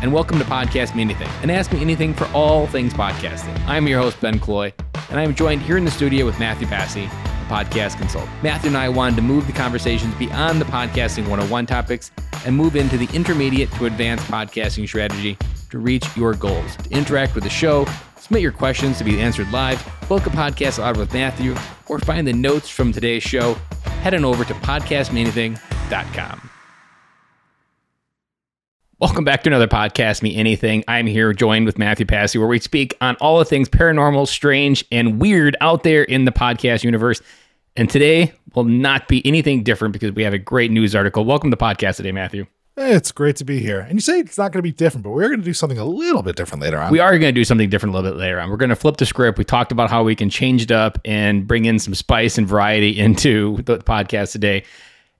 and welcome to Podcast Me Anything, and Ask Me Anything for all things podcasting. I'm your host, Ben Cloy, and I'm joined here in the studio with Matthew Passy, a podcast consultant. Matthew and I wanted to move the conversations beyond the podcasting 101 topics and move into the intermediate to advanced podcasting strategy to reach your goals. To interact with the show, submit your questions to be answered live, book a podcast out with Matthew, or find the notes from today's show, head on over to podcastmeanything.com. Welcome back to another podcast, Me Anything. I'm here joined with Matthew Passy, where we speak on all the things paranormal, strange, and weird out there in the podcast universe. And today will not be anything different because we have a great news article. Welcome to the podcast today, Matthew. It's great to be here. And you say it's not going to be different, but we're going to do something a little bit different later on. We are going to do something different a little bit later on. We're going to flip the script. We talked about how we can change it up and bring in some spice and variety into the podcast today.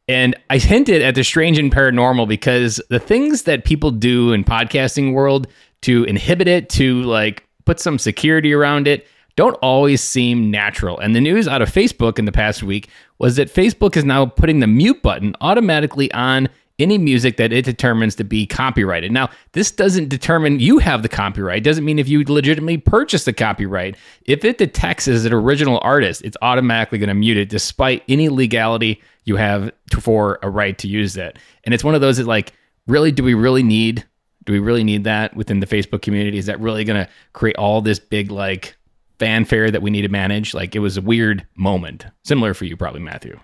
And I hinted at the strange and paranormal because the things that people do in podcasting world to inhibit it, to like put some security around it, don't always seem natural. And the news out of Facebook in the past week was that Facebook is now putting the mute button automatically on any music that it determines to be copyrighted. Now, this doesn't determine you have the copyright. It doesn't mean if you legitimately purchase the copyright. If it detects as an original artist, it's automatically going to mute it despite any legality you have to, for a right to use that. And it's one of those that like, really, do we really need do we really need that within the Facebook community? Is that really going to create all this big like fanfare that we need to manage? Like it was a weird moment. Similar for you probably, Matthew.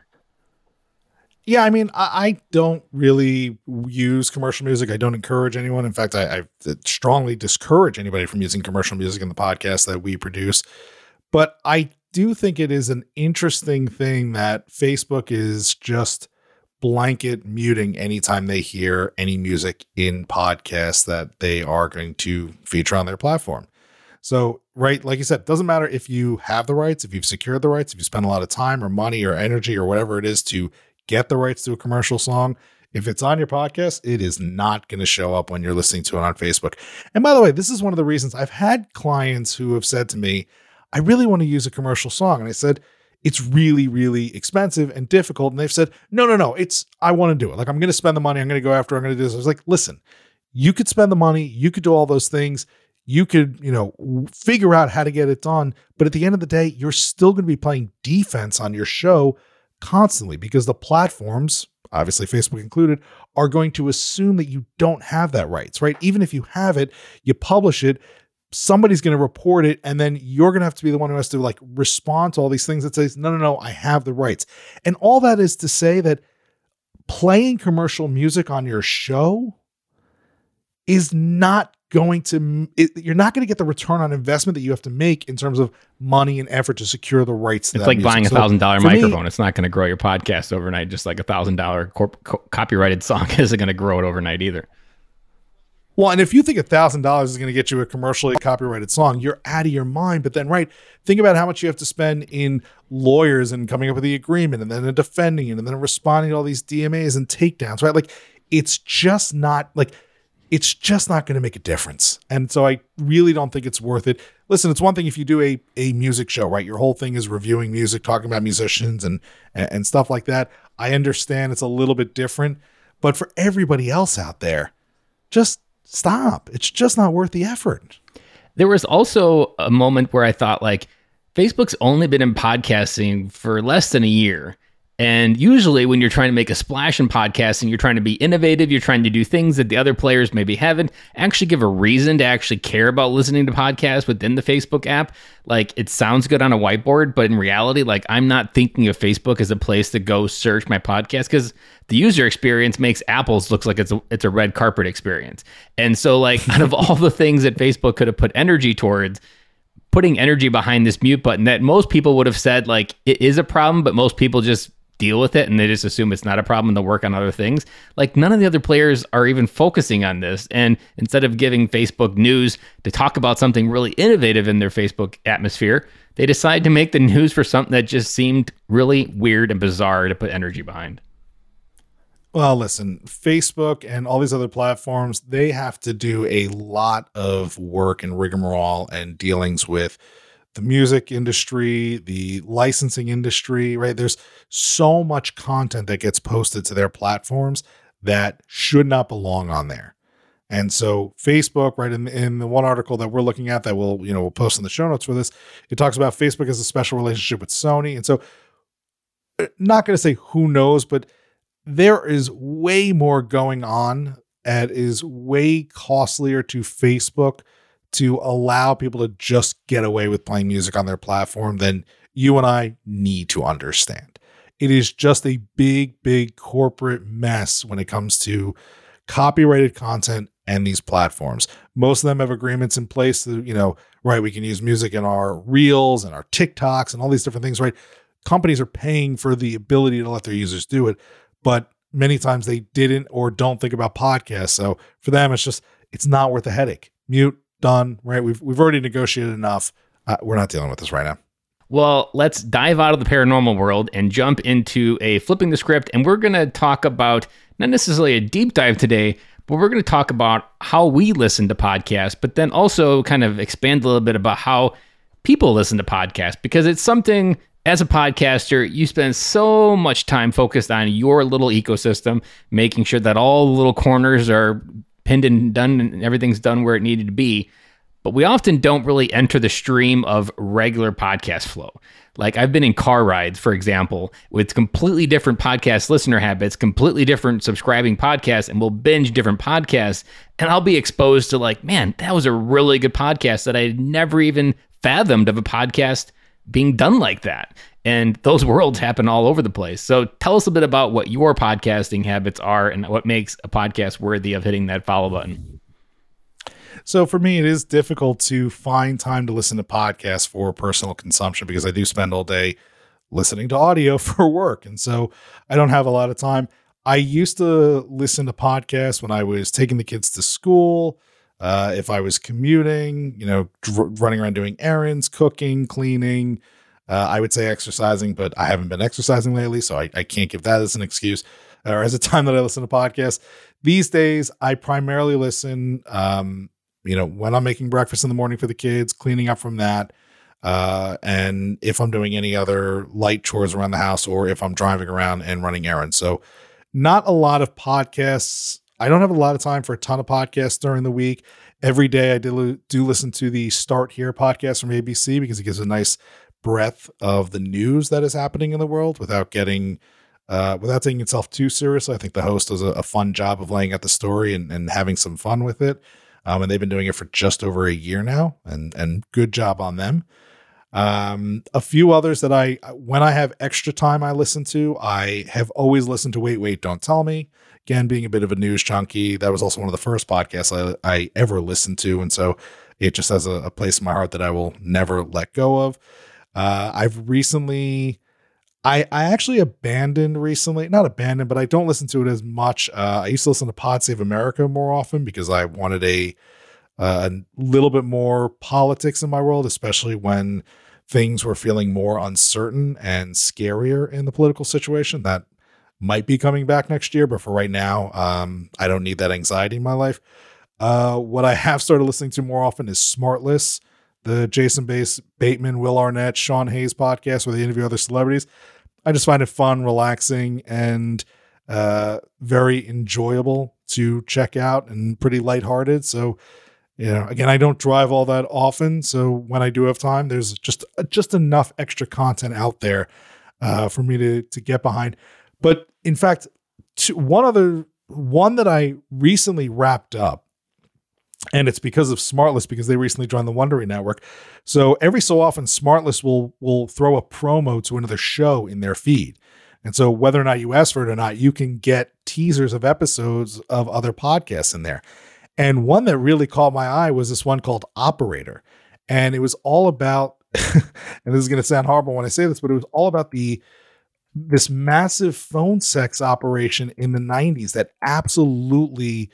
Yeah, I mean, I, I don't really use commercial music. I don't encourage anyone. In fact, I, I uh, strongly discourage anybody from using commercial music in the podcast that we produce. But I do think it is an interesting thing that Facebook is just blanket muting anytime they hear any music in podcasts that they are going to feature on their platform. So, right, like you said, doesn't matter if you have the rights, if you've secured the rights, if you spend a lot of time or money or energy or whatever it is to get the rights to a commercial song. If it's on your podcast, it is not going to show up when you're listening to it on Facebook. And by the way, this is one of the reasons I've had clients who have said to me, I really want to use a commercial song. And I said, it's really, really expensive and difficult. And they've said, no, no, no, it's, I want to do it. Like, I'm going to spend the money. I'm going to go after, I'm going to do this. I was like, listen, you could spend the money, you could do all those things. You could, you know, figure out how to get it done. But at the end of the day, you're still going to be playing defense on your show constantly because the platforms, obviously Facebook included, are going to assume that you don't have that rights, right? Even if you have it, you publish it, somebody's going to report it, and then you're going to have to be the one who has to like respond to all these things that says, no, no, no, I have the rights. And all that is to say that playing commercial music on your show is not going to it, you're not going to get the return on investment that you have to make in terms of money and effort to secure the rights to It's like music. buying a thousand dollar for me- microphone. it's not going to grow your podcast overnight. Just like a thousand dollar copyrighted song isn't going to grow it overnight either. Well, and if you think a thousand dollars is going to get you a commercially copyrighted song, you're out of your mind. But then, right, think about how much you have to spend in lawyers and coming up with the agreement, and then defending it, and then responding to all these DMAs and takedowns. Right, like it's just not like it's just not going to make a difference. And so, I really don't think it's worth it. Listen, it's one thing if you do a a music show, right? Your whole thing is reviewing music, talking about musicians, and and, and stuff like that. I understand it's a little bit different, but for everybody else out there, just stop. It's just not worth the effort. There was also a moment where I thought like Facebook's only been in podcasting for less than a year. And usually when you're trying to make a splash in podcasting, you're trying to be innovative, you're trying to do things that the other players maybe haven't, actually give a reason to actually care about listening to podcasts within the Facebook app. Like it sounds good on a whiteboard, but in reality, like I'm not thinking of Facebook as a place to go search my podcast because the user experience makes apples looks like it's a, it's a red carpet experience. And so like out of all the things that Facebook could have put energy towards, putting energy behind this mute button that most people would have said like it is a problem, but most people just deal with it and they just assume it's not a problem and they'll work on other things. Like none of the other players are even focusing on this. And instead of giving Facebook news to talk about something really innovative in their Facebook atmosphere, they decide to make the news for something that just seemed really weird and bizarre to put energy behind. Well, listen, Facebook and all these other platforms, they have to do a lot of work and rigmarole and dealings with the music industry, the licensing industry, right? There's so much content that gets posted to their platforms that should not belong on there. And so Facebook, right in in the one article that we're looking at that we'll you know we'll post in the show notes for this, it talks about Facebook as a special relationship with Sony. And so, uh, not going to say who knows, but there is way more going on and is way costlier to Facebook to allow people to just get away with playing music on their platform than you and I need to understand. It is just a big, big corporate mess when it comes to copyrighted content and these platforms. Most of them have agreements in place that, you know, right, we can use music in our reels and our TikToks and all these different things, right? Companies are paying for the ability to let their users do it, but many times they didn't or don't think about podcasts. So for them, it's just, it's not worth the headache. Mute, done, right? We've, we've already negotiated enough. Uh, we're not dealing with this right now. Well, let's dive out of the paranormal world and jump into a flipping the script. And we're going to talk about not necessarily a deep dive today, but we're going to talk about how we listen to podcasts, but then also kind of expand a little bit about how people listen to podcasts because it's something as a podcaster, you spend so much time focused on your little ecosystem, making sure that all the little corners are pinned and done and everything's done where it needed to be. But we often don't really enter the stream of regular podcast flow. Like I've been in car rides, for example, with completely different podcast listener habits, completely different subscribing podcasts, and we'll binge different podcasts. And I'll be exposed to like, man, that was a really good podcast that I had never even fathomed of a podcast being done like that. And those worlds happen all over the place. So tell us a bit about what your podcasting habits are and what makes a podcast worthy of hitting that follow button. So for me, it is difficult to find time to listen to podcasts for personal consumption because I do spend all day listening to audio for work. And so I don't have a lot of time. I used to listen to podcasts when I was taking the kids to school. Uh, if I was commuting, you know, dr- running around doing errands, cooking, cleaning, uh, I would say exercising, but I haven't been exercising lately, so I, I can't give that as an excuse or as a time that I listen to podcasts. These days, I primarily listen, um, you know, when I'm making breakfast in the morning for the kids, cleaning up from that, uh, and if I'm doing any other light chores around the house, or if I'm driving around and running errands. So, not a lot of podcasts I don't have a lot of time for a ton of podcasts during the week. Every day I do, do listen to the Start Here podcast from ABC because it gives a nice breadth of the news that is happening in the world without getting uh, without taking itself too seriously. I think the host does a, a fun job of laying out the story and, and having some fun with it. Um, and they've been doing it for just over a year now, and and good job on them. Um, a few others that I, when I have extra time, I listen to. I have always listened to Wait, Wait, Don't Tell Me. Again, being a bit of a news junkie, that was also one of the first podcasts I, I ever listened to. And so it just has a, a, place in my heart that I will never let go of. Uh, I've recently, I, I actually abandoned recently, not abandoned, but I don't listen to it as much. Uh, I used to listen to Pod Save America more often because I wanted a, a little bit more politics in my world, especially when things were feeling more uncertain and scarier in the political situation. That might be coming back next year, but for right now, um, I don't need that anxiety in my life. Uh, what I have started listening to more often is Smartless, the Jason Base, Bateman, Will Arnett, Sean Hayes podcast where they interview other celebrities. I just find it fun, relaxing, and uh, very enjoyable to check out and pretty lighthearted. So, you know, again, I don't drive all that often, so when I do have time, there's just just enough extra content out there uh, for me to to get behind. But in fact, one other one that I recently wrapped up, and it's because of Smartless because they recently joined the Wondery network. So every so often, Smartless will will throw a promo to another show in their feed. And so whether or not you ask for it or not, you can get teasers of episodes of other podcasts in there. And one that really caught my eye was this one called Operator. And it was all about, and this is going to sound horrible when I say this, but it was all about the this massive phone sex operation in the 90s that absolutely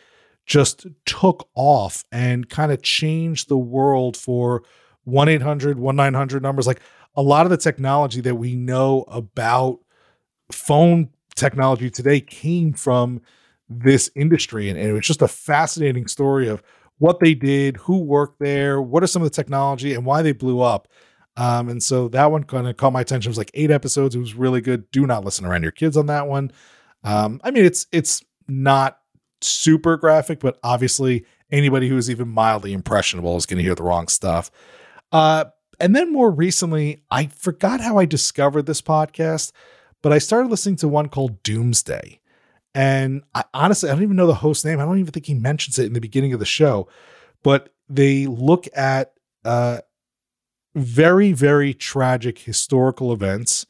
just took off and kind of changed the world for 1-800 1-900 numbers like a lot of the technology that we know about phone technology today came from this industry and, and it was just a fascinating story of what they did who worked there what are some of the technology and why they blew up um, and so that one kind of caught my attention. It was like eight episodes. It was really good. Do not listen around your kids on that one. Um, I mean, it's it's not super graphic, but obviously anybody who is even mildly impressionable is going to hear the wrong stuff. Uh, and then more recently, I forgot how I discovered this podcast, but I started listening to one called Doomsday. And I, honestly, I don't even know the host name. I don't even think he mentions it in the beginning of the show, but they look at uh, very, very tragic historical events,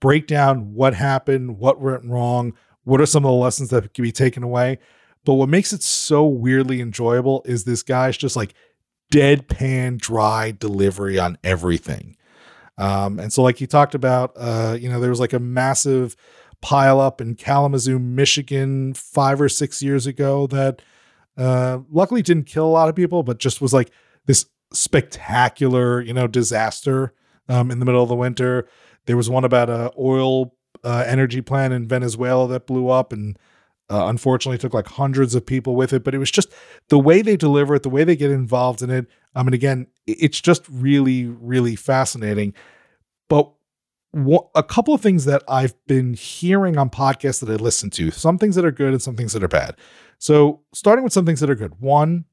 break down what happened, what went wrong, what are some of the lessons that can be taken away. But what makes it so weirdly enjoyable is this guy's just like deadpan dry delivery on everything. Um, and so, like he talked about, uh, you know, there was like a massive pile up in Kalamazoo, Michigan, five or six years ago that uh, luckily didn't kill a lot of people, but just was like this spectacular, you know, disaster um, in the middle of the winter. There was one about a oil uh, energy plant in Venezuela that blew up and uh, unfortunately took like hundreds of people with it. But it was just the way they deliver it, the way they get involved in it. I mean, again, it's just really, really fascinating. But a couple of things that I've been hearing on podcasts that I listen to, some things that are good and some things that are bad. So, starting with some things that are good. One,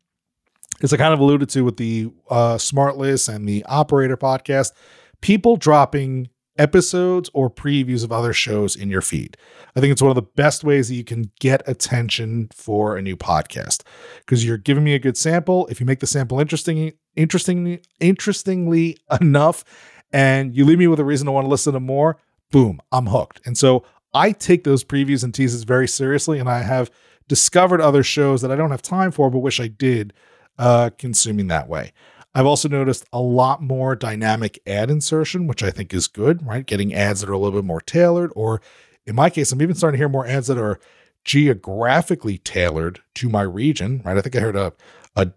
as I kind of alluded to with the uh, Smartless and the Operator podcast, people dropping episodes or previews of other shows in your feed. I think it's one of the best ways that you can get attention for a new podcast because you're giving me a good sample. If you make the sample interesting, interesting, interestingly enough, and you leave me with a reason to want to listen to more, boom, I'm hooked. And so I take those previews and teases very seriously, and I have discovered other shows that I don't have time for, but wish I did uh, consuming that way. I've also noticed a lot more dynamic ad insertion, which I think is good, right? Getting ads that are a little bit more tailored, or in my case, I'm even starting to hear more ads that are geographically tailored to my region, right? I think I heard a a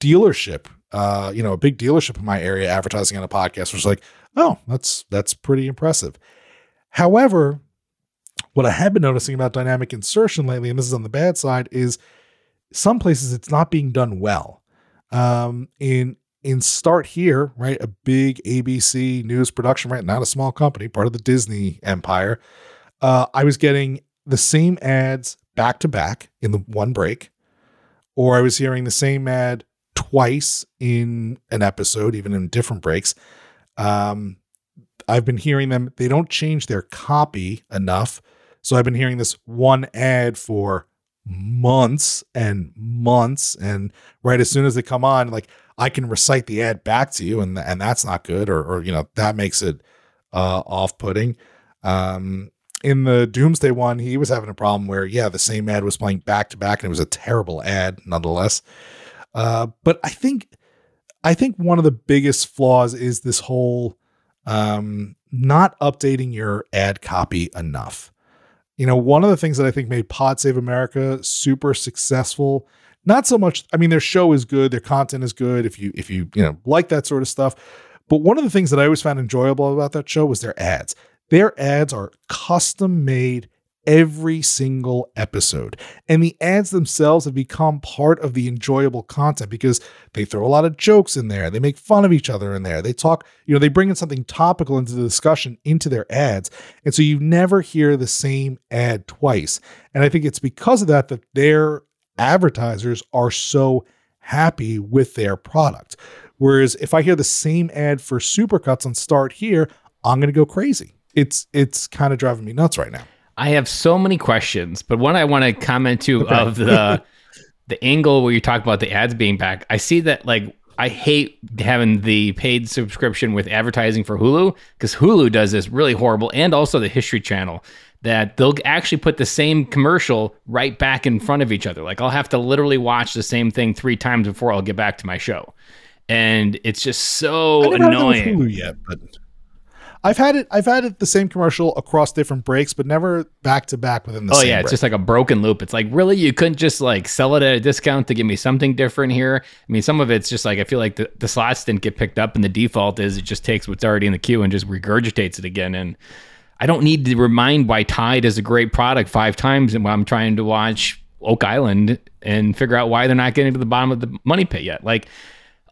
dealership, uh, you know, a big dealership in my area advertising on a podcast was like, oh, that's that's pretty impressive. However, what I have been noticing about dynamic insertion lately, and this is on the bad side, is some places it's not being done well um, in in Start Here, right, a big ABC news production, right, not a small company, part of the Disney empire. Uh, I was getting the same ads back to back in the one break, or I was hearing the same ad twice in an episode, even in different breaks. Um, I've been hearing them; they don't change their copy enough, so I've been hearing this one ad for months and months and right as soon as they come on like i can recite the ad back to you and and that's not good or or you know that makes it uh off-putting. Um in the doomsday one he was having a problem where yeah the same ad was playing back to back and it was a terrible ad nonetheless. Uh but i think i think one of the biggest flaws is this whole um not updating your ad copy enough you know, one of the things that I think made Pod Save America super successful, not so much, I mean, their show is good, their content is good if you if you, you know, like that sort of stuff. But one of the things that I always found enjoyable about that show was their ads. Their ads are custom made every single episode. And the ads themselves have become part of the enjoyable content because they throw a lot of jokes in there. They make fun of each other in there. They talk, you know, they bring in something topical into the discussion into their ads. And so you never hear the same ad twice. And I think it's because of that that their advertisers are so happy with their product. Whereas if I hear the same ad for Supercuts on Start Here, I'm going to go crazy. It's it's kind of driving me nuts right now. I have so many questions, but one I want to comment to okay. of the the angle where you talk about the ads being back. I see that like I hate having the paid subscription with advertising for Hulu because Hulu does this really horrible, and also the History Channel that they'll actually put the same commercial right back in front of each other. Like I'll have to literally watch the same thing three times before I'll get back to my show, and it's just so annoying. Hulu yet, but I've had it. I've had it the same commercial across different breaks, but never back to back within the. Oh yeah, break. it's just like a broken loop. It's like really, you couldn't just like sell it at a discount to give me something different here. I mean, some of it's just like I feel like the, the slots didn't get picked up, and the default is it just takes what's already in the queue and just regurgitates it again. And I don't need to remind why Tide is a great product five times, and while I'm trying to watch Oak Island and figure out why they're not getting to the bottom of the money pit yet. Like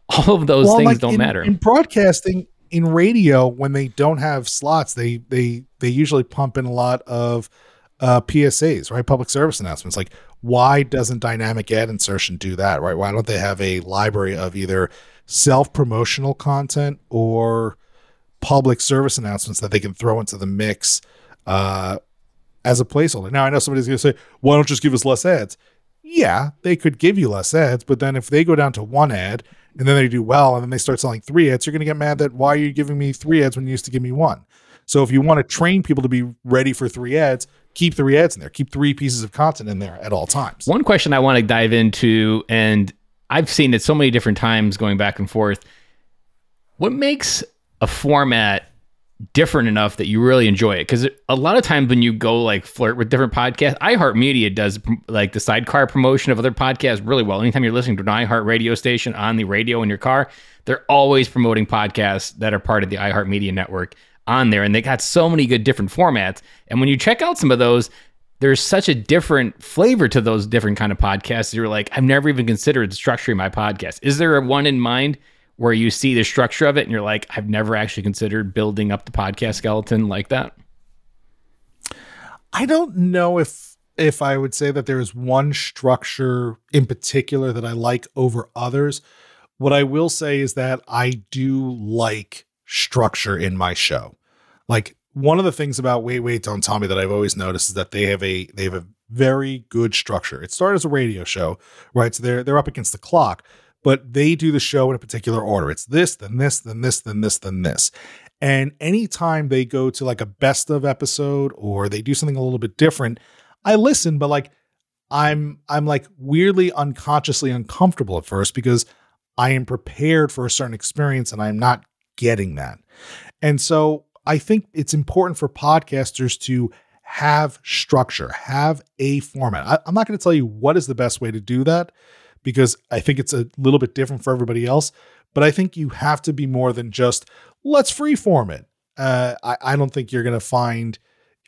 all of those well, things like don't in, matter in broadcasting in radio when they don't have slots they they they usually pump in a lot of uh, PSAs, right? Public service announcements like why doesn't dynamic ad insertion do that, right? Why don't they have a library of either self promotional content or public service announcements that they can throw into the mix uh, as a placeholder? Now, I know somebody's going to say, why don't you just give us less ads? Yeah, they could give you less ads, but then if they go down to one ad and then they do well and then they start selling three ads, you're going to get mad that why are you giving me three ads when you used to give me one? So if you want to train people to be ready for three ads, keep three ads in there. Keep three pieces of content in there at all times. One question I want to dive into, and I've seen it so many different times going back and forth. What makes a format different enough that you really enjoy it? Because a lot of times when you go like flirt with different podcasts, iHeartMedia does like the sidecar promotion of other podcasts really well. Anytime you're listening to an iHeart radio station on the radio in your car, they're always promoting podcasts that are part of the iHeartMedia network on there and they got so many good different formats and when you check out some of those there's such a different flavor to those different kind of podcasts you're like i've never even considered structuring my podcast is there a one in mind where you see the structure of it and you're like i've never actually considered building up the podcast skeleton like that i don't know if if i would say that there is one structure in particular that i like over others what i will say is that i do like structure in my show. Like one of the things about Wait Wait Don't Tell Me that I've always noticed is that they have a they have a very good structure. It started as a radio show, right? So they're they're up against the clock, but they do the show in a particular order. It's this, then this, then this, then this, then this. And anytime they go to like a best of episode or they do something a little bit different, I listen, but like I'm I'm like weirdly unconsciously uncomfortable at first because I am prepared for a certain experience and I'm not getting that. And so I think it's important for podcasters to have structure, have a format. I, am not going to tell you what is the best way to do that because I think it's a little bit different for everybody else. But I think you have to be more than just let's freeform it. Uh, I, I don't think you're going to find,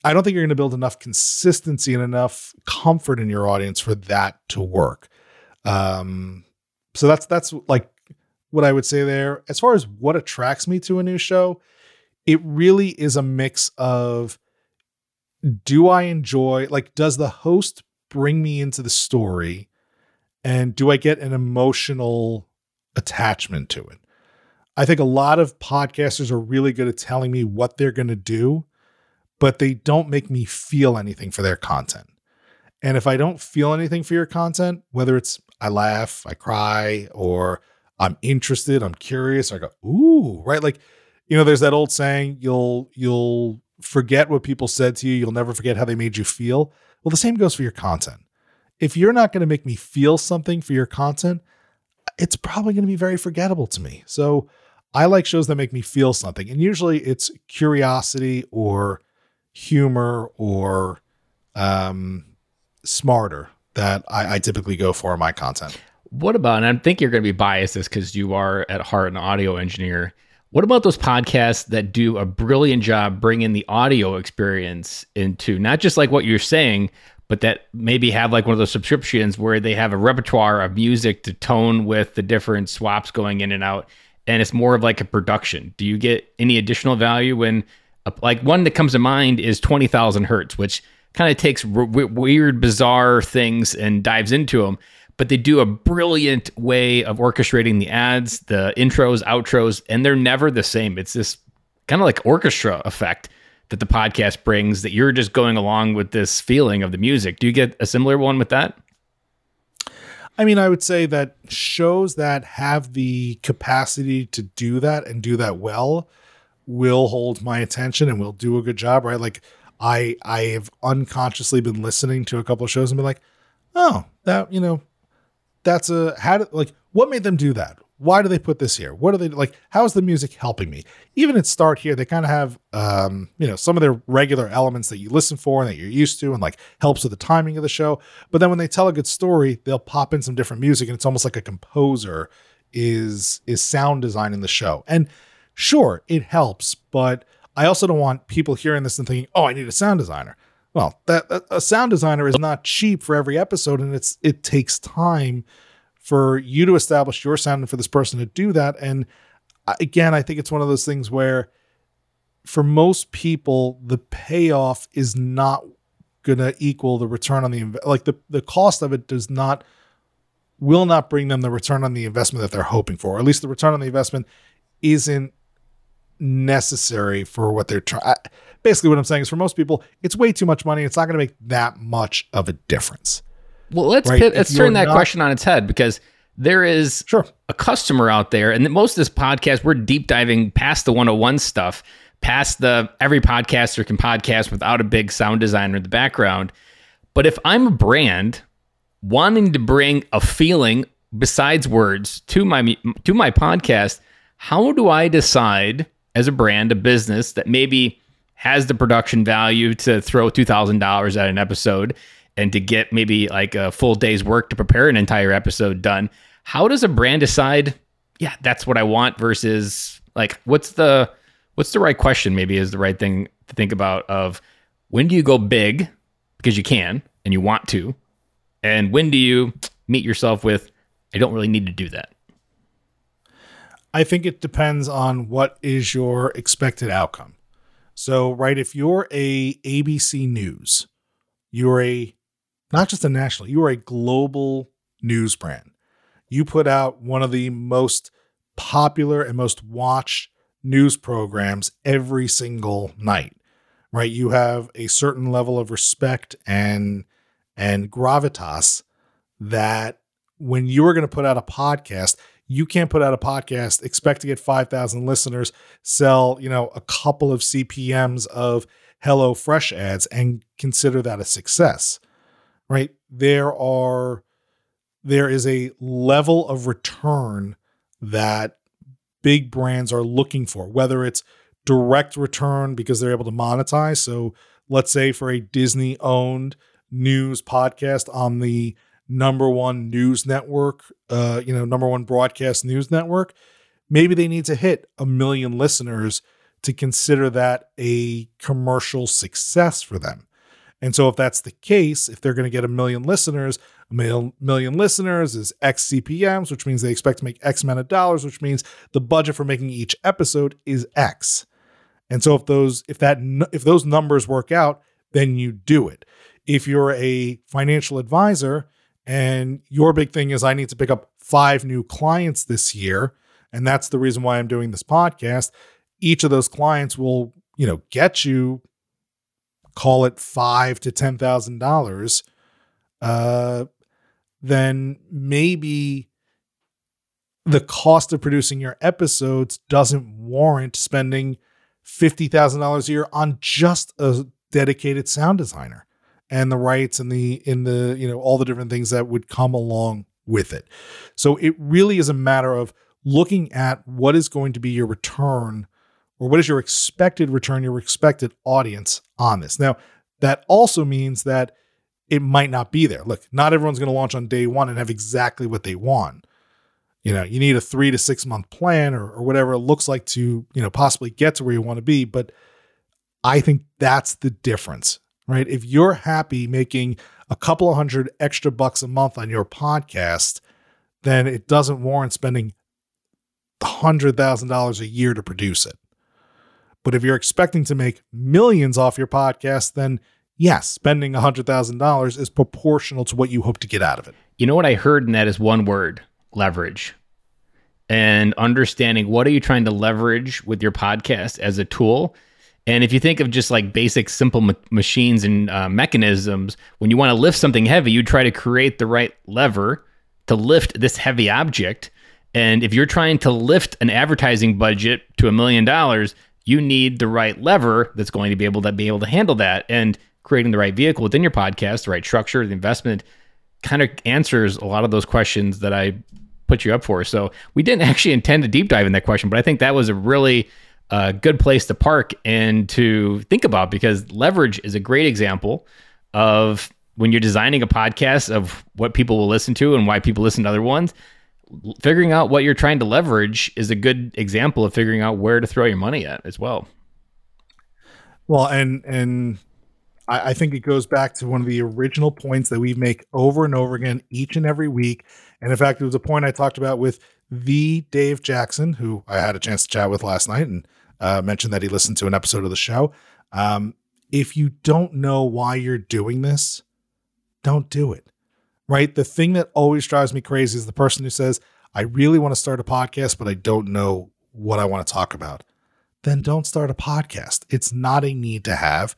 I don't think you're going to build enough consistency and enough comfort in your audience for that to work. Um, so that's that's like what I would say there. As far as what attracts me to a new show, it really is a mix of do I enjoy, like, does the host bring me into the story? And do I get an emotional attachment to it? I think a lot of podcasters are really good at telling me what they're going to do, but they don't make me feel anything for their content. And if I don't feel anything for your content, whether it's I laugh, I cry, or I'm interested, I'm curious. I go, ooh, right? Like, you know, there's that old saying, you'll you'll forget what people said to you, you'll never forget how they made you feel. Well, the same goes for your content. If you're not going to make me feel something for your content, it's probably going to be very forgettable to me. So I like shows that make me feel something. And usually it's curiosity or humor or um, smarter that I, I typically go for in my content. What about, and I think you're going to be biased this because you are at heart an audio engineer. What about those podcasts that do a brilliant job bringing the audio experience into not just like what you're saying, but that maybe have like one of those subscriptions where they have a repertoire of music to tone with the different swaps going in and out. And it's more of like a production. Do you get any additional value when, like, one that comes to mind is 20,000 Hertz, which kind of takes weird, bizarre things and dives into them but they do a brilliant way of orchestrating the ads, the intros, outros, and they're never the same. It's this kind of like orchestra effect that the podcast brings that you're just going along with this feeling of the music. Do you get a similar one with that? I mean, I would say that shows that have the capacity to do that and do that well will hold my attention and will do a good job, right? Like I I have unconsciously been listening to a couple of shows and been like, oh, that, you know, that's a how did like what made them do that? Why do they put this here? What are they like? How is the music helping me? Even at start here, they kind of have um, you know, some of their regular elements that you listen for and that you're used to and like helps with the timing of the show. But then when they tell a good story, they'll pop in some different music and it's almost like a composer is is sound designing the show. And sure, it helps, but I also don't want people hearing this and thinking, "Oh, I need a sound designer." well, that a sound designer is not cheap for every episode, and it's it takes time for you to establish your sound and for this person to do that. And again, I think it's one of those things where, for most people, the payoff is not gonna equal the return on the like the the cost of it does not will not bring them the return on the investment that they're hoping for. Or at least the return on the investment isn't necessary for what they're trying. Basically, what I'm saying is for most people, it's way too much money. It's not going to make that much of a difference. Well, let's Right, pit, let's turn that not- question on its head because there is Sure. a customer out there, and most of this podcast, we're deep diving past the 101 stuff, past the every podcaster can podcast without a big sound designer in the background. But if I'm a brand wanting to bring a feeling besides words to my to my podcast, how do I decide as a brand, a business that maybe has the production value to throw two thousand dollars at an episode and to get maybe like a full day's work to prepare an entire episode done? How does a brand decide? Yeah, that's what I want. Versus like, what's the what's the right question? Maybe is the right thing to think about. Of when do you go big because you can and you want to, and when do you meet yourself with I don't really need to do that. I think it depends on what is your expected outcome. So, right, if you're a ABC News, you're a not just a national, you are a global news brand. You put out one of the most popular and most watched news programs every single night. Right? You have a certain level of respect and and gravitas that when you are going to put out a podcast, you can't put out a podcast expect to get 5000 listeners sell you know a couple of cpms of hello fresh ads and consider that a success right there are there is a level of return that big brands are looking for whether it's direct return because they're able to monetize so let's say for a disney owned news podcast on the number one news network, uh, you know, number one broadcast news network, maybe they need to hit a million listeners to consider that a commercial success for them. And so, if that's the case, if they're going to get a million listeners, a million listeners is X CPMs, which means they expect to make X amount of dollars, which means the budget for making each episode is X. And so, if those if that if those numbers work out, then you do it. If you're a financial advisor, and your big thing is I need to pick up five new clients this year, and that's the reason why I'm doing this podcast. Each of those clients will, you know, get you call it five to ten thousand dollars. Uh, then maybe the cost of producing your episodes doesn't warrant spending fifty thousand dollars a year on just a dedicated sound designer and the rights and the in the you know all the different things that would come along with it. So it really is a matter of looking at what is going to be your return or what is your expected return, your expected audience on this. Now, that also means that it might not be there. Look, not everyone's going to launch on day 1 and have exactly what they want. You know, you need a 3 to 6 month plan or, or whatever it looks like to, you know, possibly get to where you want to be, but I think that's the difference right? If you're happy making a couple of hundred extra bucks a month on your podcast, then it doesn't warrant spending $100,000 a year to produce it. But if you're expecting to make millions off your podcast, then yes, spending $100,000 is proportional to what you hope to get out of it. You know what I heard in that is one word leverage. And understanding what are you trying to leverage with your podcast as a tool. And if you think of just like basic, simple ma- machines and uh, mechanisms, when you want to lift something heavy, you try to create the right lever to lift this heavy object. And if you're trying to lift an advertising budget to a million dollars, you need the right lever that's going to be able to be able to handle that. And creating the right vehicle within your podcast, the right structure, the investment, kind of answers a lot of those questions that I put you up for. So we didn't actually intend to deep dive in that question, but I think that was a really uh, good place to park and to think about because leverage is a great example of when you're designing a podcast of what people will listen to and why people listen to other ones. Figuring out what you're trying to leverage is a good example of figuring out where to throw your money at as well. Well, and and I, I think it goes back to one of the original points that we make over and over again each and every week. And in fact, it was a point I talked about with the Dave Jackson, who I had a chance to chat with last night and uh, mentioned that he listened to an episode of the show. Um, if you don't know why you're doing this, don't do it. Right? The thing that always drives me crazy is the person who says, I really want to start a podcast, but I don't know what I want to talk about. Then don't start a podcast. It's not a need to have.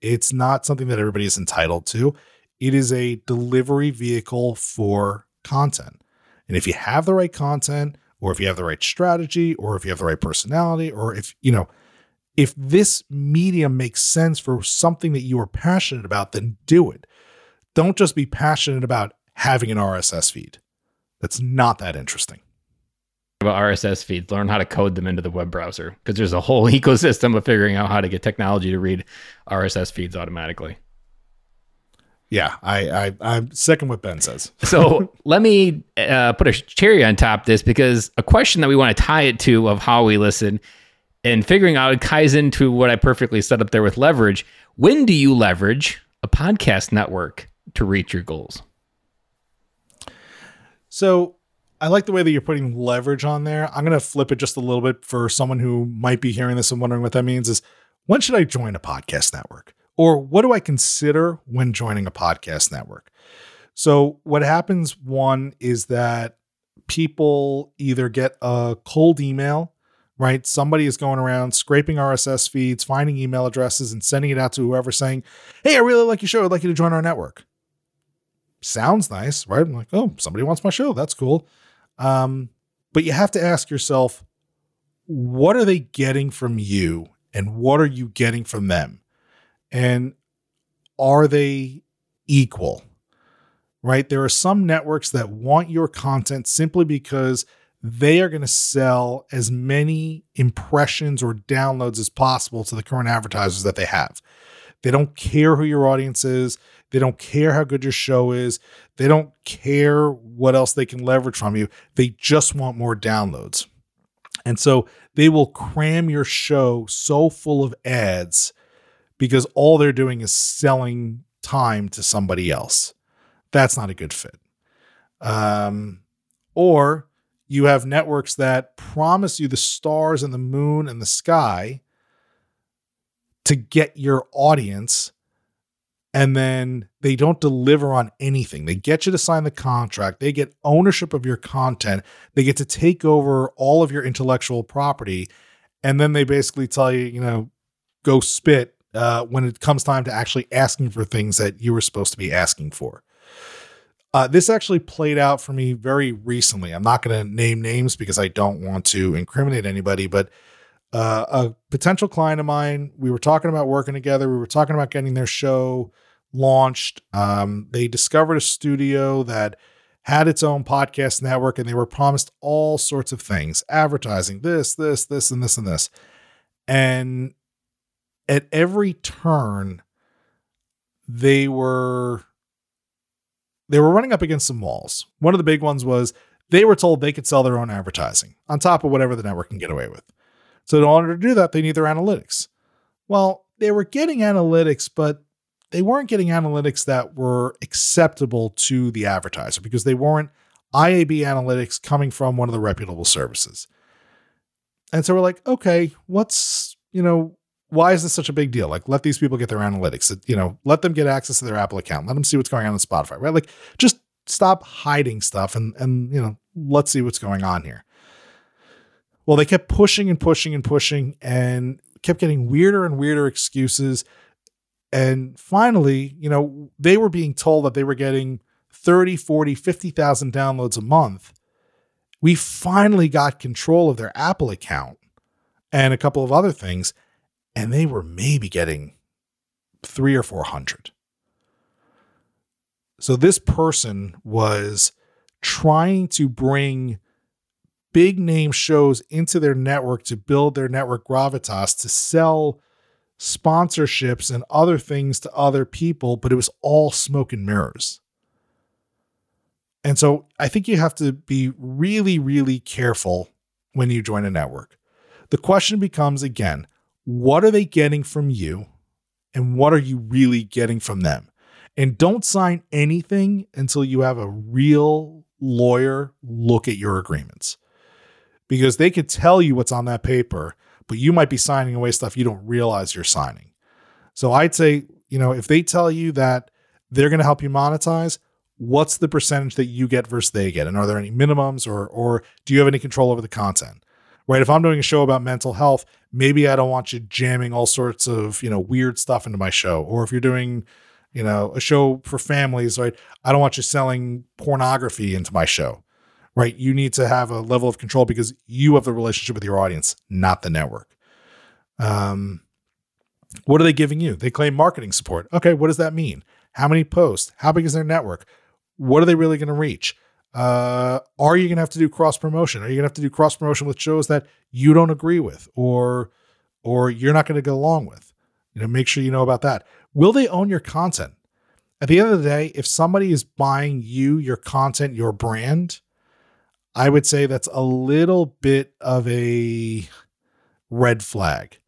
It's not something that everybody is entitled to. It is a delivery vehicle for content. And if you have the right content, or if you have the right strategy, or if you have the right personality, or if, you know, if this medium makes sense for something that you are passionate about, then do it. Don't just be passionate about having an RSS feed. That's not that interesting. About RSS feeds, learn how to code them into the web browser because there's a whole ecosystem of figuring out how to get technology to read RSS feeds automatically. Yeah, I, I I'm second what Ben says. so let me uh, put a cherry on top of this because a question that we want to tie it to of how we listen and figuring out it ties into what I perfectly set up there with leverage. When do you leverage a podcast network to reach your goals? So I like the way that you're putting leverage on there. I'm going to flip it just a little bit for someone who might be hearing this and wondering what that means is when should I join a podcast network? Or what do I consider when joining a podcast network? So, what happens one is that people either get a cold email, right? Somebody is going around scraping RSS feeds, finding email addresses, and sending it out to whoever saying, Hey, I really like your show. I'd like you to join our network. Sounds nice, right? I'm like, Oh, somebody wants my show. That's cool. Um, but you have to ask yourself, what are they getting from you and what are you getting from them? and are they equal? Right? There are some networks that want your content simply because they are going to sell as many impressions or downloads as possible to the current advertisers that they have. They don't care who your audience is. They don't care how good your show is. They don't care what else they can leverage from you. They just want more downloads. And so they will cram your show so full of ads because all they're doing is selling time to somebody else. That's not a good fit. Um, or you have networks that promise you the stars and the moon and the sky to get your audience and then they don't deliver on anything. They get you to sign the contract, they get ownership of your content, they get to take over all of your intellectual property, and then they basically tell you, you know, go spit uh, when it comes time to actually asking for things that you were supposed to be asking for. Uh, this actually played out for me very recently. I'm not going to name names because I don't want to incriminate anybody, but uh, a potential client of mine, we were talking about working together. We were talking about getting their show launched. Um, they discovered a studio that had its own podcast network and they were promised all sorts of things advertising, this, this, this, and this, and this. And at every turn they were they were running up against some walls. One of the big ones was they were told they could sell their own advertising on top of whatever the network can get away with. So in order to do that, they need their analytics. Well, they were getting analytics, but they weren't getting analytics that were acceptable to the advertiser because they weren't IAB analytics coming from one of the reputable services. And so we're like, okay, what's, you know, why is this such a big deal? Like, let these people get their analytics. You know, let them get access to their Apple account. Let them see what's going on in Spotify, right? Like, just stop hiding stuff and and you know, let's see what's going on here. Well, they kept pushing and pushing and pushing and kept getting weirder and weirder excuses. And finally, you know, they were being told that they were getting 30, 40, 50,000 downloads a month. We finally got control of their Apple account and a couple of other things and they were maybe getting three or 400. So this person was trying to bring big name shows into their network to build their network gravitas to sell sponsorships and other things to other people, but it was all smoke and mirrors. And so I think you have to be really, really careful when you join a network. The question becomes again, what are they getting from you and what are you really getting from them? And don't sign anything until you have a real lawyer look at your agreements because they could tell you what's on that paper, but you might be signing away stuff you don't realize you're signing. So I'd say, you know, if they tell you that they're going to help you monetize, what's the percentage that you get versus they get? And are there any minimums or or do you have any control over the content? Right? If I'm doing a show about mental health, maybe I don't want you jamming all sorts of, you know, weird stuff into my show. Or if you're doing, you know, a show for families, right? I don't want you selling pornography into my show. Right? You need to have a level of control because you have the relationship with your audience, not the network. Um what are they giving you? They claim marketing support. Okay, what does that mean? How many posts? How big is their network? What are they really going to reach? Uh, are you going to have to do cross promotion? Are you going to have to do cross promotion with shows that you don't agree with, or or you're not going to go along with? You know, make sure you know about that. Will they own your content? At the end of the day, if somebody is buying you, your content, your brand, I would say that's a little bit of a red flag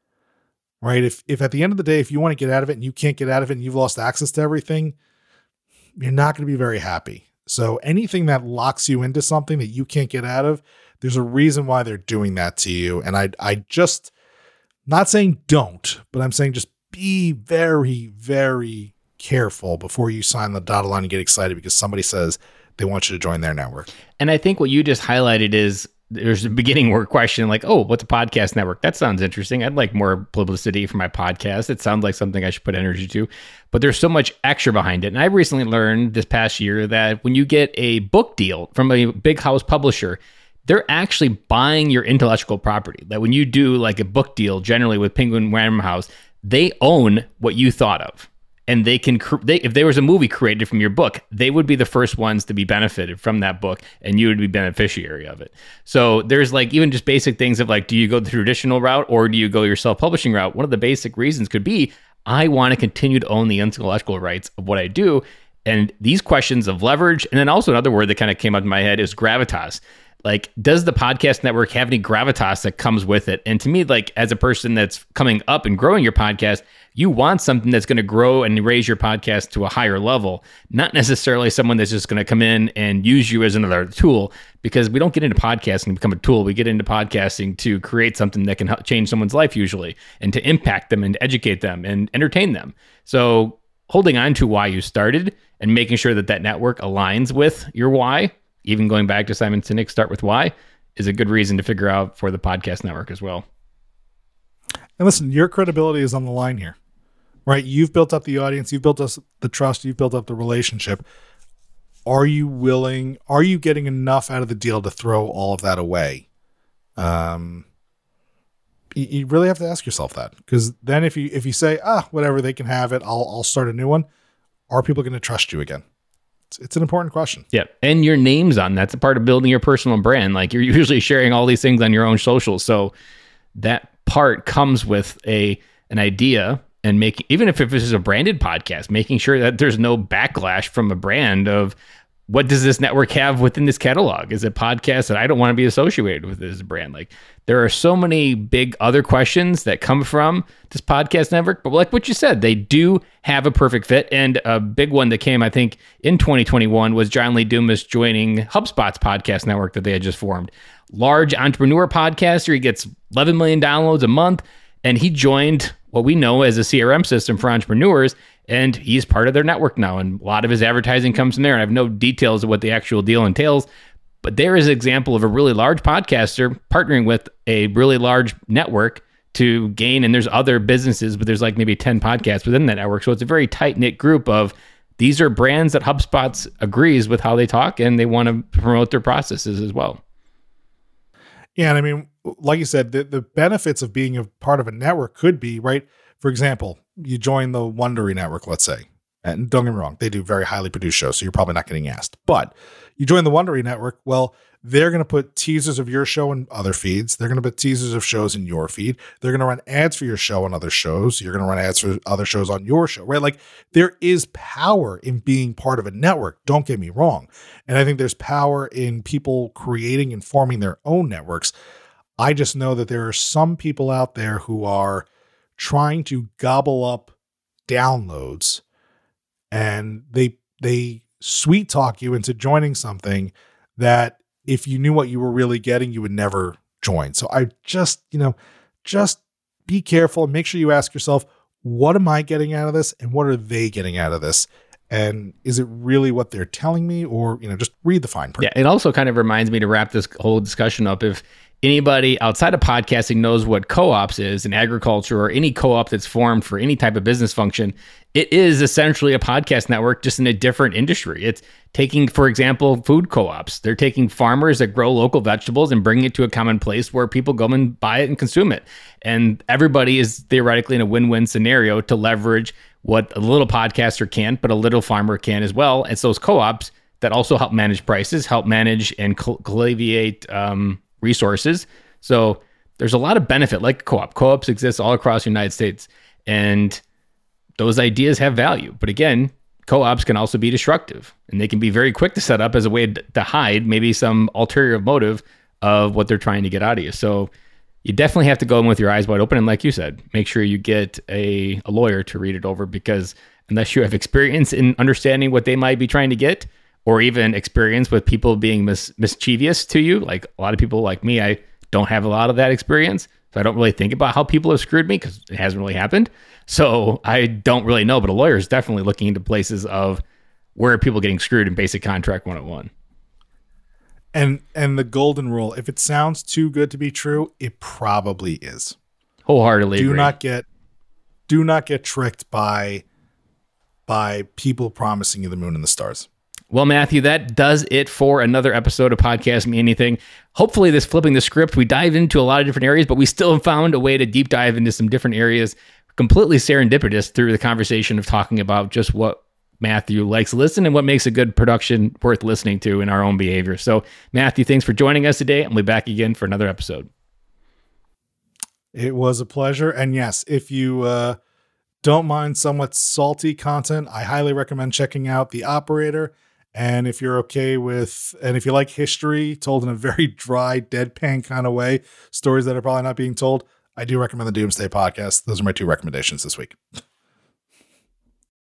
right? If if at the end of the day, if you want to get out of it and you can't get out of it and you've lost access to everything, you're not going to be very happy. So anything that locks you into something that you can't get out of, there's a reason why they're doing that to you. And I I just not saying don't, but I'm saying just be very, very careful before you sign the dotted line and get excited because somebody says they want you to join their network. And I think what you just highlighted is there's a beginning word question like, oh, what's a podcast network? That sounds interesting. I'd like more publicity for my podcast. It sounds like something I should put energy to. But there's so much extra behind it. And I recently learned this past year that when you get a book deal from a big house publisher, they're actually buying your intellectual property. That when you do like a book deal, generally with Penguin Random House, they own what you thought of and they can they, if there was a movie created from your book they would be the first ones to be benefited from that book and you would be beneficiary of it. So there's like even just basic things of like do you go the traditional route or do you go your self-publishing route? One of the basic reasons could be i want to continue to own the intellectual rights of what i do. And these questions of leverage and then also another word that kind of came up in my head is gravitas like does the podcast network have any gravitas that comes with it? And to me like as a person that's coming up and growing your podcast you want something that's going to grow and raise your podcast to a higher level not necessarily someone that's just going to come in and use you as another tool because we don't get into podcasting to become a tool. We get into podcasting to create something that can help change someone's life usually and to impact them and educate them and entertain them. So holding on to why you started and making sure that that network aligns with your why even going back to Simon Sinek, start with why, is a good reason to figure out for the podcast network as well. And listen, your credibility is on the line here, right? You've built up the audience, you've built us the trust, you've built up the relationship. Are you willing? Are you getting enough out of the deal to throw all of that away? Um, you, you really have to ask yourself that because then if you if you say ah whatever they can have it, I'll I'll start a new one. Are people going to trust you again? It's, it's an important question. Yeah. And your name's on that's a part of building your personal brand. Like you're usually sharing all these things on your own socials. So that part comes with a an idea and making even if this is a branded podcast, making sure that there's no backlash from a brand of what does this network have within this catalog? Is it podcasts that I don't want to be associated with this brand? Like there are so many big other questions that come from this podcast network, but like what you said, they do have a perfect fit. And a big one that came, I think, in 2021 was John Lee Dumas joining HubSpot's podcast network that they had just formed. Large entrepreneur podcaster. He gets 11 million downloads a month, and he joined what we know as a CRM system for entrepreneurs and he's part of their network now. And a lot of his advertising comes from there. And I have no details of what the actual deal entails, but there is an example of a really large podcaster partnering with a really large network to gain. And there's other businesses, but there's like maybe 10 podcasts within that network. So it's a very tight knit group of these are brands that HubSpot agrees with how they talk and they want to promote their processes as well. Yeah. And I mean, like you said, the, the benefits of being a part of a network could be, right? For example, you join the Wondery network, let's say, and don't get me wrong, they do very highly produced shows, so you're probably not getting asked. But you join the Wondery network, well, they're going to put teasers of your show in other feeds. They're going to put teasers of shows in your feed. They're going to run ads for your show on other shows. You're going to run ads for other shows on your show, right? Like there is power in being part of a network. Don't get me wrong. And I think there's power in people creating and forming their own networks. I just know that there are some people out there who are trying to gobble up downloads and they they sweet talk you into joining something that if you knew what you were really getting you would never join so i just you know just be careful and make sure you ask yourself what am I getting out of this and what are they getting out of this? And is it really what they're telling me or, you know, just read the fine print? Yeah, it also kind of reminds me to wrap this whole discussion up if anybody outside of podcasting knows what co-ops is in agriculture or any co-op that's formed for any type of business function it is essentially a podcast network just in a different industry. It's taking for example food co-ops. They're taking farmers that grow local vegetables and bringing it to a common place where people go and buy it and consume it. And everybody is theoretically in a win-win scenario to leverage what a little podcaster can't but a little farmer can as well. It's those co-ops that also help manage prices help manage and colleviate um, resources. So there's a lot of benefit, like co-op. Co-ops exist all across the United States, and those ideas have value. But again, co-ops can also be destructive, and they can be very quick to set up as a way to hide maybe some ulterior motive of what they're trying to get out of you. So you definitely have to go in with your eyes wide open, and like you said, make sure you get a, a lawyer to read it over because unless you have experience in understanding what they might be trying to get or even experience with people being mis- mischievous to you. Like a lot of people like me, I don't have a lot of that experience. So I don't really think about how people have screwed me because it hasn't really happened. So I don't really know. But a lawyer is definitely looking into places of where are people getting screwed in basic contract 101. And and the golden rule, if it sounds too good to be true, it probably is. Wholeheartedly do agree. not get do not get tricked by by people promising you the moon and the stars. Well, Matthew, that does it for another episode of Podcast Me Anything. Hopefully, this flipping the script, we dive into a lot of different areas, but we still found a way to deep dive into some different areas, completely serendipitous through the conversation of talking about just what Matthew likes listen and what makes a good production worth listening to in our own behavior. So, Matthew, thanks for joining us today. I'll be back again for another episode. It was a pleasure. And yes, if you uh, don't mind somewhat salty content, I highly recommend checking out The Operator and if you're okay with, and if you like history told in a very dry, deadpan kind of way, stories that are probably not being told, I do recommend the Doomsday podcast. Those are my two recommendations this week.